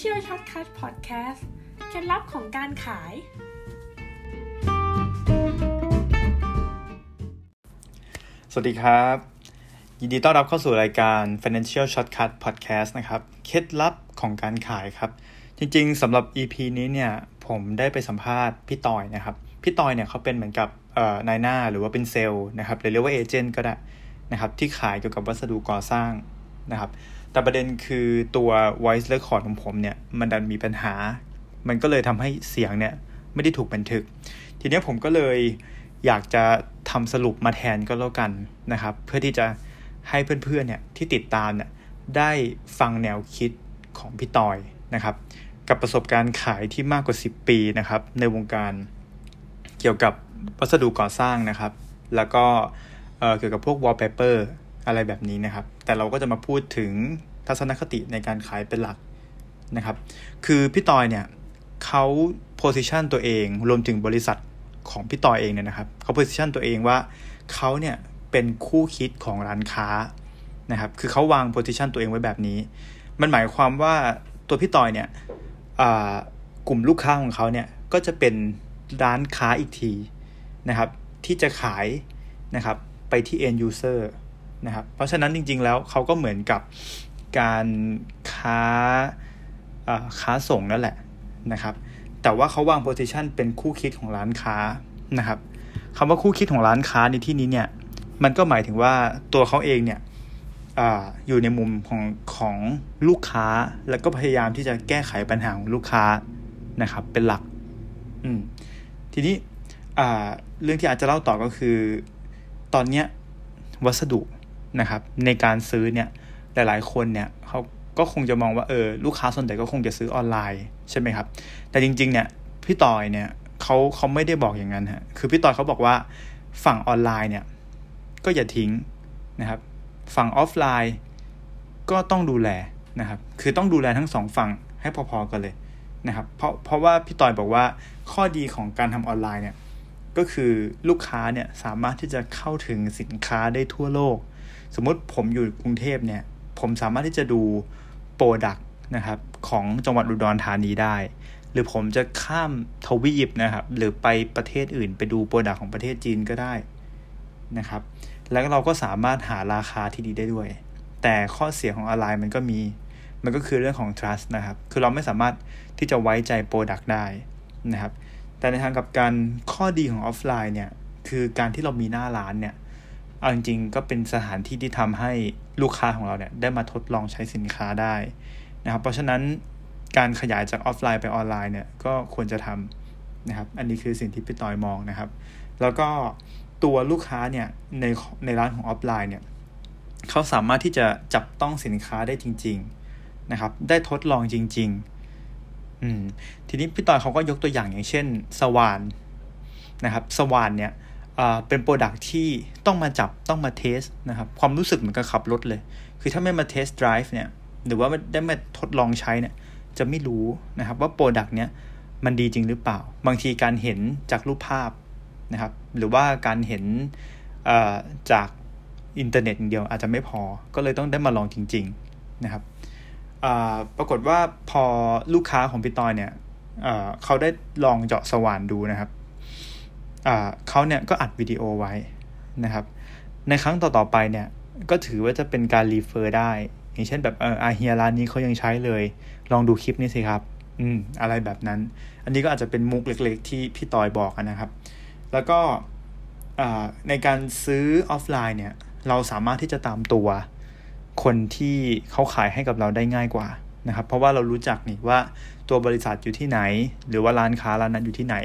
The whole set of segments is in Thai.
Financial Shortcut Podcast เคล็ดลับของการขาย สวัสดีครับ ยินดีต้อนรับเข้าสู่รายการ Financial Shortcut Podcast นะครับ เคล็ดลับของการขายครับ จริงๆสำหรับ EP นี้เนี่ยผมได้ไปสัมภาษณ์พี่ตอยนะครับ พี่ตอยเนี่ยเขาเป็นเหมือนกับนายหน้าหรือว่าเป็นเซลล์นะครับหรือเรียกว่าเอเจนต์ก็ได้นะครับที่ขายเกี่ยวกับวัสดุก่อสร้างนะครับ แต่ประเด็นคือตัว voice record ของผมเนี่ย มันดันมีปัญหา มันก็เลยทำให้เสียงเนี่ย ไม่ได้ถูกบันทึก ทีนี้ผมก็เลยอยากจะทำสรุปมาแทนก็แล้วกันนะครับ เพื่อที่จะให้เพื่อนๆเนี่ยที่ติดตามเนี่ยได้ฟังแนวคิดของพี่ตอยนะครับ กับประสบการณ์ขายที่มากกว่า 10 ปีนะครับ ในวงการเกี่ยวกับวัสดุก่อสร้างนะครับ แล้วก็เกี่ยวกับพวก wallpaper อ อะไรแบบนี้นะครับ แต่เราก็จะมาพูดถึงทัศนคติในการขายเป็นหลักนะครับ คือพี่ตอยเนี่ยเขา position ตัวเองรวมถึงบริษัทของพี่ตอยเองเนี่ยนะครับเขา position ตัวเองว่าเขาเนี่ยเป็นคู่คิดของร้านค้านะครับ คือเขาวาง position ตัวเองไว้แบบนี้ มันหมายความว่าตัวพี่ตอยเนี่ยกลุ่มลูกค้าของเขาเนี่ยก็จะเป็นร้านค้าอีกทีนะครับ ที่จะขายนะครับไปที่ end user นะครับเพราะฉะนั้นจริง ๆ แล้วเขาก็เหมือนกับการค้าค้าส่งนั่นแหละนะครับแต่ว่าเขาวางโพซิชันเป็นคู่คิดของร้านค้านะครับคำว่าคู่คิดของร้านค้าในที่นี้เนี่ยมันก็หมายถึงว่าตัวเขาเองเนี่ยออยู่ในมุมของของลูกค้าแล้วก็พยายามที่จะแก้ไขปัญหาของลูกค้านะครับเป็นหลักอืมทีนี้เรื่องที่อาจจะเล่าต่อก็คือ ตอนเนี้ยวัสดุ นะครับในการซื้อเนี่ยหลายๆคนเนี่ยเขาก็คงจะมองว่าเออลูกค้าส่วนใหญ่ก็คงจะซื้อออนไลน์ใช่ไหมครับ แต่จริงๆเนี่ยพี่ต่อยเนี่ยเขาเขาไม่ได้บอกอย่างนั้นฮะคือพี่ต่อยเขาบอกว่าฝั่งออนไลน์เนี่ยก็อย่าทิ้งนะครับฝั่งออฟไลน์ก็ต้องดูแลนะครับคือต้องดูแลทั้งสองฝั่งให้พอๆกันเลยนะครับเพราะเพราะว่าพี่ต่อยบอกว่าข้อดีของการทำออนไลน์เนี่ยก็คือลูกค้าเนี่ยสามารถที่จะเข้าถึงสินค้าได้ทั่วโลก สมมติผมอยู่กรุงเทพเนี่ย ผมสามารถที่จะดู product นะครับของจังหวัดอุดรธานีได้ หรือผมจะข้ามทวีปนะครับ หรือไปประเทศอื่น ไปดู product ของประเทศจีนก็ได้นะครับ แล้วเราก็สามารถหาราคาที่ดีได้ด้วย แต่ข้อเสียของออนไลน์มันก็มี มันก็คือเรื่องของ trust นะครับ คือเราไม่สามารถที่จะไว้ใจ product ได้นะครับ แต่ในทางกลับกันข้อดีของออฟไลน์เนี่ย คือการที่เรามีหน้าร้านเนี่ย เอาจริงๆ ก็เป็นสถานที่ที่ทำให้ลูกค้าของเราเนี่ยได้มาทดลองใช้สินค้าได้นะครับเพราะฉะนั้นการขยายจากออฟไลน์ไปออนไลน์เนี่ยก็ควรจะทำนะครับ อันนี้คือสิ่งที่พี่ต่อยมองนะครับ แล้วก็ตัวลูกค้าเนี่ยในในร้านของออฟไลน์เนี่ยเขาสามารถที่จะจับต้องสินค้าได้จริง ๆนะครับ ได้ทดลองจริง ๆ อืมทีนี้พี่ต่อยเขาก็ยกตัวอย่างอย่างเช่น สว่านนะครับ สว่านเนี่ย เป็นโปรดักที่ต้องมาจับต้องมาเทสนะครับ ความรู้สึกเหมือนกับขับรถเลย คือถ้าไม่มา test drive เนี่ย หรือว่าได้มาทดลองใช้เนี่ย จะไม่รู้นะครับว่า product เนี้ยมันดีจริงหรือเปล่า บางทีการเห็นจากรูปภาพนะครับ หรือว่าการเห็นจากอินเทอร์เน็ตอย่างเดียวอาจจะไม่พอ ก็เลยต้องได้มาลองจริง ๆนะครับ ปรากฏว่าพอลูกค้าของพี่ตอยเนี่ยเขาได้ลองเจาะสว่านดูนะครับ เขาเนี่ยก็อัดวิดีโอไว้นะครับ ในครั้งต่อๆไปเนี่ยก็ถือว่าจะเป็นการรีเฟอร์ได้ อย่างเช่นแบบเอออาเฮียร้านนี้เขายังใช้เลย ลองดูคลิปนี้สิครับ อืมอะไรแบบนั้น อันนี้ก็อาจจะเป็นมุกเล็ก ๆ ที่พี่ตอยบอกนะครับ แล้วก็ในการซื้อออฟไลน์เนี่ย เราสามารถที่จะตามตัว คนที่เขาขายให้กับเราได้ง่ายกว่านะครับ เพราะว่าเรารู้จักนี่ว่าตัวบริษัทอยู่ที่ไหน หรือว่าร้านค้าร้านนั้นอยู่ที่ไหน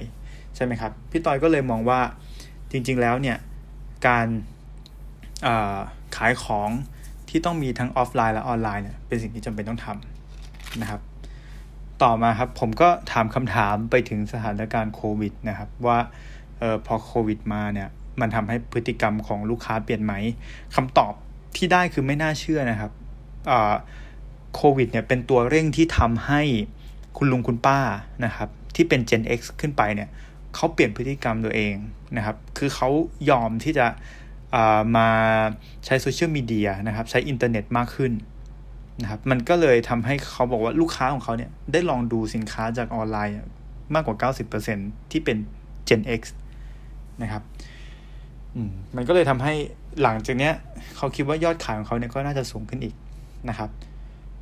ใช่ไหมครับ พี่ตอยก็เลยมองว่าจริงๆแล้วเนี่ยการขายของที่ต้องมีทั้งออฟไลน์และออนไลน์เนี่ยเป็นสิ่งที่จำเป็นต้องทำนะครับ ต่อมาครับผมก็ถามคำถามไปถึงสถานการณ์โควิดนะครับว่าออพอโควิดมาเนี่ยมันทำให้พฤติกรรมของลูกค้าเปลี่ยนไหมคำตอบที่ได้คือไม่น่าเชื่อนะครับโควิดเนี่ยเป็นตัวเร่งที่ทำให้คุณลุงคุณป้านะครับที่เป็น Gen X ขึ้นไปเนี่ย เขาเปลี่ยนพฤติกรรมตัวเองนะครับ คือเขายอมที่จะมาใช้โซเชียลมีเดียนะครับใช้อินเทอร์เน็ตมากขึ้นนะครับมันก็เลยทำให้เขาบอกว่าลูกค้าของเขาเนี่ยได้ลองดูสินค้าจากออนไลน์มากกว่า 90%ที่เป็น Gen X นะครับมันก็เลยทำให้หลังจากเนี้ยเขาคิดว่ายอดขายของเขาเนี่ยก็น่าจะสูงขึ้นอีกนะครับ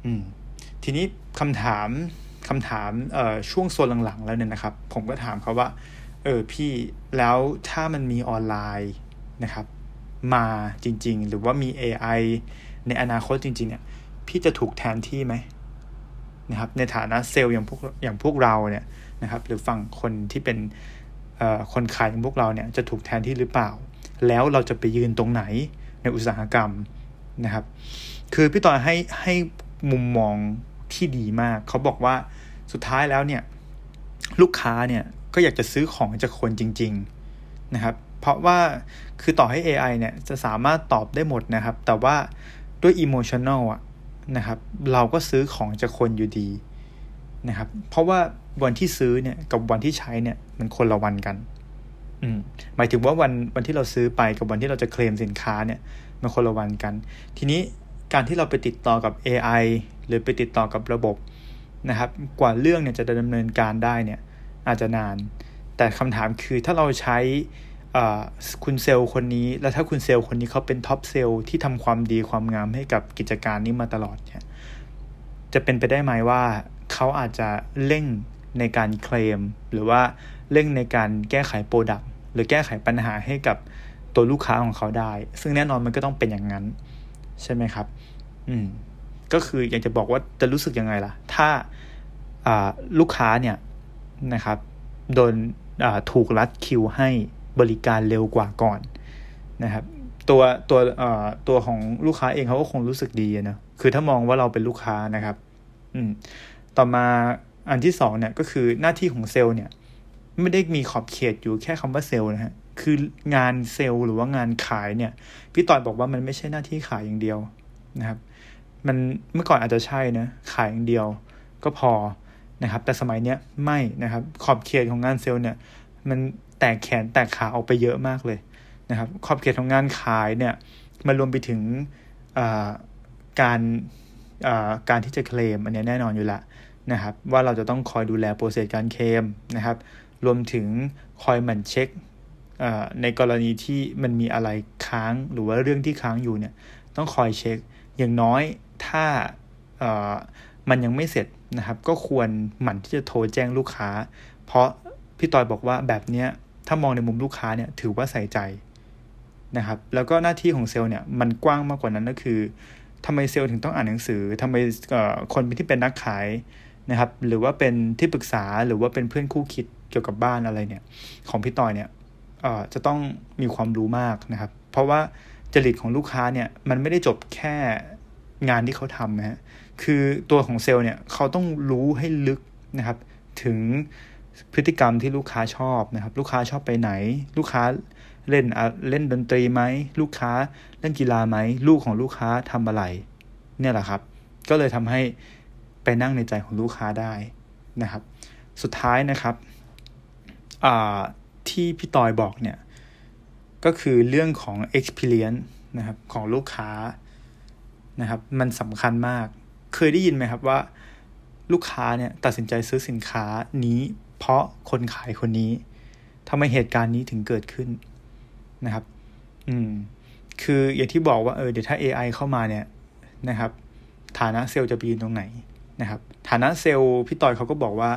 อืมทีนี้คำถามคำถามช่วงโซนหลังๆแล้วเนี่ยนะครับ ผมก็ถามเขาว่า เออพี่แล้วถ้ามันมีออนไลน์นะครับ มาจริง ๆ หรือว่ามี AI ในอนาคตจริง ๆ เนี่ย พี่จะถูกแทนที่ไหมนะครับ ในฐานะเซลล์อย่างพวกอย่างพวกเราเนี่ยนะครับ หรือฝั่งคนที่เป็นคนขายอย่างพวกเราเนี่ยจะถูกแทนที่หรือเปล่า แล้วเราจะไปยืนตรงไหนในอุตสาหกรรมนะครับ คือพี่ต่อให้ให้มุมมองที่ดีมาก เขาบอกว่าสุดท้ายแล้วเนี่ยลูกค้าเนี่ย ก็อยากจะซื้อของจากคนจริง ๆนะครับ เพราะว่าคือต่อให้ AI เนี่ยจะสามารถตอบได้หมดนะครับ แต่ว่าด้วย emotional อะนะครับ เราก็ซื้อของจากคนอยู่ดีนะครับ เพราะว่าวันที่ซื้อเนี่ยกับวันที่ใช้เนี่ยมันคนละวันกันอืมหมายถึงว่าวันวันที่เราซื้อไปกับวันที่เราจะเคลมสินค้าเนี่ยมันคนละวันกัน ทีนี้การที่เราไปติดต่อกับ AI หรือไปติดต่อกับระบบนะครับ กว่าเรื่องเนี่ยจะดำเนินการได้เนี่ย อาจจะนาน แต่คำถามคือถ้าเราใช้คุณเซลล์คนนี้ แล้วถ้าคุณเซลล์คนนี้เขาเป็น top sales ที่ทำความดีความงามให้กับกิจการนี้มาตลอดเนี่ยจะเป็นไปได้ไหมว่าเขาอาจจะเร่งในการเคลม หรือว่าเร่งในการแก้ไข product หรือแก้ไขปัญหาให้กับตัวลูกค้าของเขาได้ ซึ่งแน่นอนมันก็ต้องเป็นอย่างนั้น ใช่ไหมครับ อืม ก็คืออยากจะบอกว่าจะรู้สึกยังไงล่ะ ถ้าลูกค้าเนี่ย นะครับ โดนถูกรัดคิวให้บริการเร็วกว่าก่อนนะครับตัวตัวตัวของลูกค้าเองเขาก็คงรู้สึกดีนะคือถ้ามองว่าเราเป็นลูกค้านะครับ อืมต่อมาอันที่สองเนี่ยก็คือหน้าที่ของเซลล์เนี่ย ไม่ได้มีขอบเขตอยู่แค่คำว่าเซลล์นะฮะคืองานเซลล์หรือว่างานขายเนี่ย พี่ต่อยบอกว่ามันไม่ใช่หน้าที่ขายอย่างเดียวนะครับ มันเมื่อก่อนอาจจะใช่นะขายอย่างเดียว ก็พอ นะครับ แต่สมัยเนี้ยไม่นะครับ ขอบเขตของงานเซลล์เนี่ย มันแตกแขนแตกขาออกไปเยอะมากเลยนะครับ ขอบเขตของงานขายเนี่ยมันรวมไปถึงการการที่จะเคลมอันนี้แน่นอนอยู่ละนะครับ ว่าเราจะต้องคอยดูแลโปรเซสการเคลมนะครับ รวมถึงคอยหมั่นเช็คในกรณีที่มันมีอะไรค้างหรือว่าเรื่องที่ค้างอยู่เนี่ยต้องคอยเช็คอย่างน้อยถ้ามันยังไม่เสร็จ นะครับ ก็ควรหมั่นที่จะโทรแจ้งลูกค้า เพราะพี่ตอยบอกว่าแบบเนี้ยถ้ามองในมุมลูกค้าเนี่ยถือว่าใส่ใจนะครับ แล้วก็หน้าที่ของเซลล์เนี่ยมันกว้างมากกว่านั้นก็คือทำไมเซลล์ถึงต้องอ่านหนังสือทำไมคนที่เป็นนักขายนะครับ หรือว่าเป็นที่ปรึกษาหรือว่าเป็นเพื่อนคู่คิดเกี่ยวกับบ้านอะไรเนี่ย ของพี่ตอยเนี่ยจะต้องมีความรู้มากนะครับ เพราะว่าจริตของลูกค้าเนี่ยมันไม่ได้จบแค่งานที่เขาทำนะฮะ คือตัวของเซลล์เนี่ยเขาต้องรู้ให้ลึกนะครับ ถึงพฤติกรรมที่ลูกค้าชอบนะครับ ลูกค้าชอบไปไหน ลูกค้าเล่นเล่นดนตรีไหมลูกค้าเล่นกีฬาไหมลูกของลูกค้าทำอะไร เนี่ยแหละครับ ก็เลยทำให้ไปนั่งในใจของลูกค้าได้นะครับ สุดท้ายนะครับที่พี่ตอยบอกเนี่ยก็คือเรื่องของ experience นะครับของลูกค้านะครับ มันสำคัญมาก เคยได้ยินไหมครับว่า ลูกค้าเนี่ยตัดสินใจซื้อสินค้านี้ เพราะคนขายคนนี้ทำไมเหตุการณ์นี้ถึงเกิดขึ้นนะครับ อืม คืออย่างที่บอกว่าเออเดี๋ยวถ้า AI เข้ามาเนี่ยนะครับ ฐานะเซลล์จะไปยืนตรงไหนนะครับ ฐานะเซลล์พี่ต่อยเขาก็บอกว่า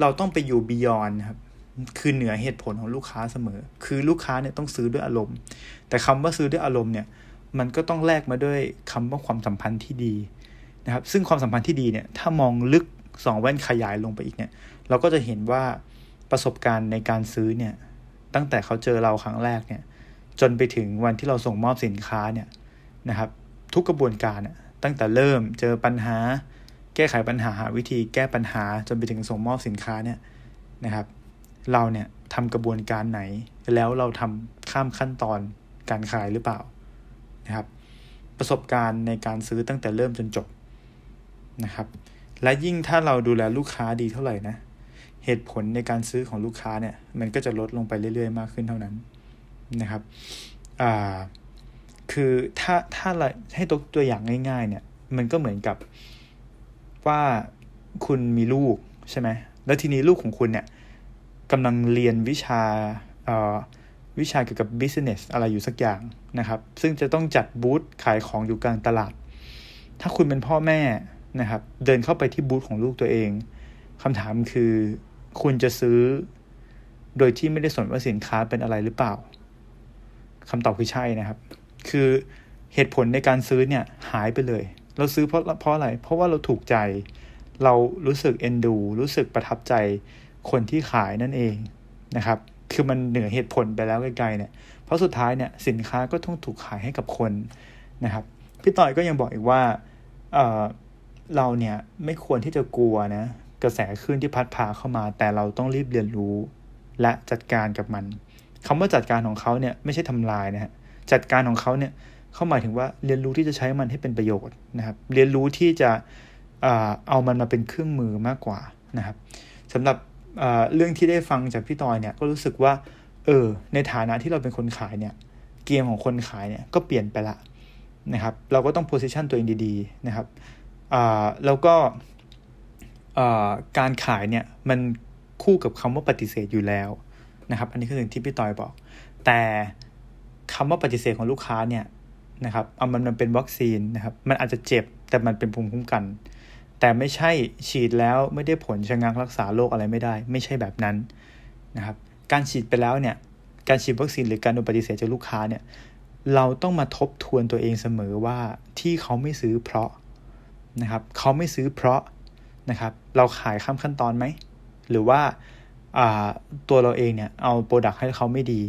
เราต้องไปอยู่บียอนครับคือเหนือเหตุผลของลูกค้าเสมอ คือลูกค้าเนี่ยต้องซื้อด้วยอารมณ์ แต่คำว่าซื้อด้วยอารมณ์เนี่ย มันก็ต้องแลกมาด้วยคำว่าความสัมพันธ์ที่ดี นะครับซึ่งความสัมพันธ์ที่ดีเนี่ยถ้ามองลึกสองแว่นขยายลงไปอีกเนี่ยเราก็จะเห็นว่าประสบการณ์ในการซื้อเนี่ยตั้งแต่เขาเจอเราครั้งแรกเนี่ยจนไปถึงวันที่เราส่งมอบสินค้าเนี่ยนะครับทุกกระบวนการเนี่ยตั้งแต่เริ่มเจอปัญหา แก้ไขปัญหาหาวิธีแก้ปัญหาจนไปถึงส่งมอบสินค้าเนี่ยนะครับ เราเนี่ยทำกระบวนการไหน แล้วเราทำข้ามขั้นตอนการขายหรือเปล่านะครับ ประสบการณ์ในการซื้อตั้งแต่เริ่มจนจบ นะครับ และยิ่งถ้าเราดูแลลูกค้าดีเท่าไหร่นะ เหตุผลในการซื้อของลูกค้าเนี่ยมันก็จะลดลงไปเรื่อยๆ มากขึ้นเท่านั้นนะครับอ่าคือถ้าถ้าเราให้ตัวตัวอย่างง่ายๆ เนี่ย มันก็เหมือนกับว่าคุณมีลูกใช่ไหมแล้วทีนี้ลูกของคุณเนี่ยกำลังเรียนวิชาวิชาเกี่ยวกับ business อะไรอยู่สักอย่างนะครับ ซึ่งจะต้องจัดบูธขายของอยู่กลางตลาด ถ้าคุณเป็นพ่อแม่ นะครับ เดินเข้าไปที่บูธของลูกตัวเองคำถามคือคุณจะซื้อ โดยที่ไม่ได้สนว่าสินค้าเป็นอะไรหรือเปล่าคำตอบคือใช่นะครับ คือเหตุผลในการซื้อเนี่ยหายไปเลย เราซื้อเพราะเพราะอะไร เพราะว่าเราถูกใจ เรารู้สึกเอ็นดู รู้สึกประทับใจคนที่ขายนั่นเองนะครับ คือมันเหนือเหตุผลไปแล้วไกลๆเนี่ย เพราะสุดท้ายเนี่ยสินค้าก็ต้องถูกขายให้กับคนนะครับ พี่ต่อยก็ยังบอกอีกว่า เราเนี่ยไม่ควรที่จะกลัวนะกระแสขึ้นที่พัดพาเข้ามา แต่เราต้องรีบเรียนรู้และจัดการกับมันคำว่าจัดการของเขาเนี่ยไม่ใช่ทำลายนะฮะจัดการของเขาเนี่ยเขาหมายถึงว่าเรียนรู้ที่จะใช้มันให้เป็นประโยชน์นะครับ เรียนรู้ที่จะเอามันมาเป็นเครื่องมือมากกว่านะครับสำหรับเรื่องที่ได้ฟังจากพี่ตอยเนี่ยก็รู้สึกว่าเออในฐานะที่เราเป็นคนขายเนี่ยเกมของคนขายเนี่ยก็เปลี่ยนไปละนะครับ เราก็ต้องโพสิชันตัวเองดีๆนะครับ แล้วก็การขายเนี่ยมันคู่กับคำว่าปฏิเสธอยู่แล้วนะครับ อันนี้คือสิ่งที่พี่ตอยบอก แต่คำว่าปฏิเสธของลูกค้าเนี่ยนะครับเอามันมันเป็นวัคซีนนะครับ มันอาจจะเจ็บแต่มันเป็นภูมิคุ้มกัน แต่ไม่ใช่ฉีดแล้วไม่ได้ผลชะงักรักษาโรคอะไรไม่ได้ ไม่ใช่แบบนั้นนะครับ การฉีดไปแล้วเนี่ย การฉีดวัคซีนหรือการโดนปฏิเสธจากลูกค้าเนี่ย เราต้องมาทบทวนตัวเองเสมอว่าที่เขาไม่ซื้อเพราะ นะครับเขาไม่ซื้อเพราะนะครับเราขายข้ามขั้นตอนไหม หรือว่าตัวเราเองเนี่ยเอาโปรดักต์ให้เขาไม่ดี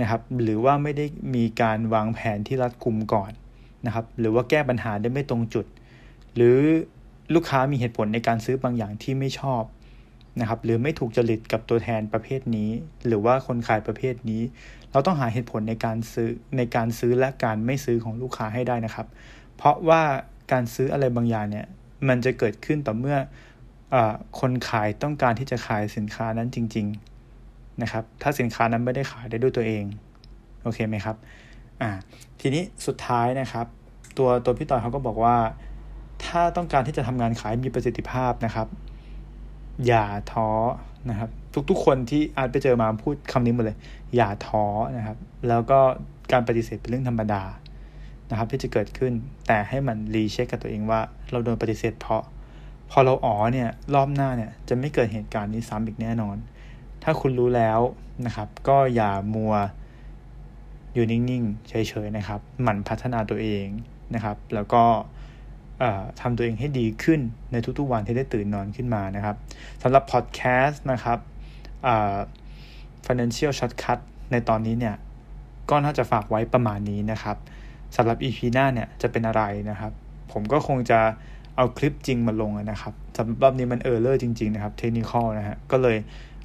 นะครับหรือว่าไม่ได้มีการวางแผนที่รัดกุมก่อนนะครับหรือว่าแก้ปัญหาได้ไม่ตรงจุด หรือลูกค้ามีเหตุผลในการซื้อบางอย่างที่ไม่ชอบนะครับหรือไม่ถูกจริตกับตัวแทนประเภทนี้ หรือว่าคนขายประเภทนี้ เราต้องหาเหตุผลในการซื้อในการซื้อและการไม่ซื้อของลูกค้าให้ได้นะครับ เพราะว่า การซื้ออะไรบางอย่างเนี่ย มันจะเกิดขึ้นต่อเมื่ออคนขายต้องการที่จะขายสินค้านั้นจริง ๆนะครับ ถ้าสินค้านั้นไม่ได้ขายได้ด้วยตัวเอง โอเคไหมครับอ่าทีนี้สุดท้ายนะครับ ตัวตัวพี่ต่อยเขาก็บอกว่า ถ้าต้องการที่จะทำงานขายมีประสิทธิภาพนะครับ อย่าท้อนะครับ ทุกๆคนที่อาจไปเจอมาพูดคำนี้หมดเลย อย่าท้อนะครับ แล้วก็การปฏิเสธเป็นเรื่องธรรมดา นะครับที่จะเกิดขึ้น แต่ให้มันรีเช็คกับตัวเองว่า เราโดนปฏิเสธเพราะ พอเราอ๋อเนี่ยรอบหน้าเนี่ยจะไม่เกิดเหตุการณ์นี้ซ้ำอีกแน่นอน ถ้าคุณรู้แล้วนะครับ ก็อย่ามัวอยู่นิ่งๆเฉยๆนะครับ หมั่นพัฒนาตัวเองนะครับ แล้วก็ทำตัวเองให้ดีขึ้นในทุกๆวันที่ได้ตื่นนอนขึ้นมานะครับสำหรับพอดแคสต์นะครับ financial shortcut ในตอนนี้เนี่ย ก็น่าจะฝากไว้ประมาณนี้นะครับ สำหรับ EP หน้าเนี่ยจะเป็นอะไรนะครับ ผมก็คงจะเอาคลิปจริงมาลงนะครับสำหรับนี้มันเออร์เลอร์จริง ๆ นะครับเทคนิคนะฮะก็เลย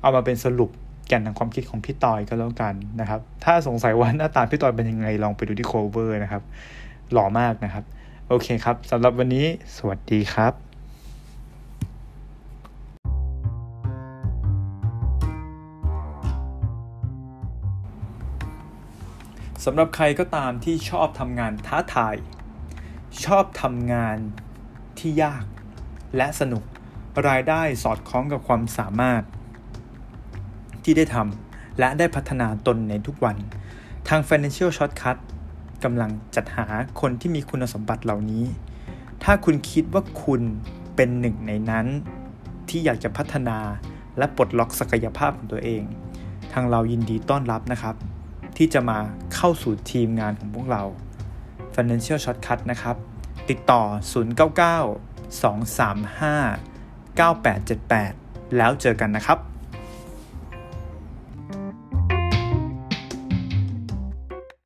เอามาเป็นสรุปแก่นทางความคิดของพี่ตอยก็แล้วกันนะครับ ถ้าสงสัยว่าหน้าตาพี่ตอยเป็นยังไงลองไปดูที่โคเวอร์นะครับ หล่อมากนะครับ โอเคครับสำหรับวันนี้สวัสดีครับ สำหรับใครก็ตามที่ชอบทำงานท้าทาย ชอบทำงานที่ยากและสนุก รายได้สอดคล้องกับความสามารถ ที่ได้ทำและได้พัฒนาตนในทุกวัน ทาง Financial Shortcut กำลังจัดหาคนที่มีคุณสมบัติเหล่านี้ ถ้าคุณคิดว่าคุณเป็นหนึ่งในนั้น ที่อยากจะพัฒนาและปลดล็อกศักยภาพของตัวเอง ทางเรายินดีต้อนรับนะครับ ที่จะมาเข้าสู่ทีมงานของพวกเรา Financial Shortcut นะครับ ติดต่อ 099 235 9878 แล้วเจอกันนะครับ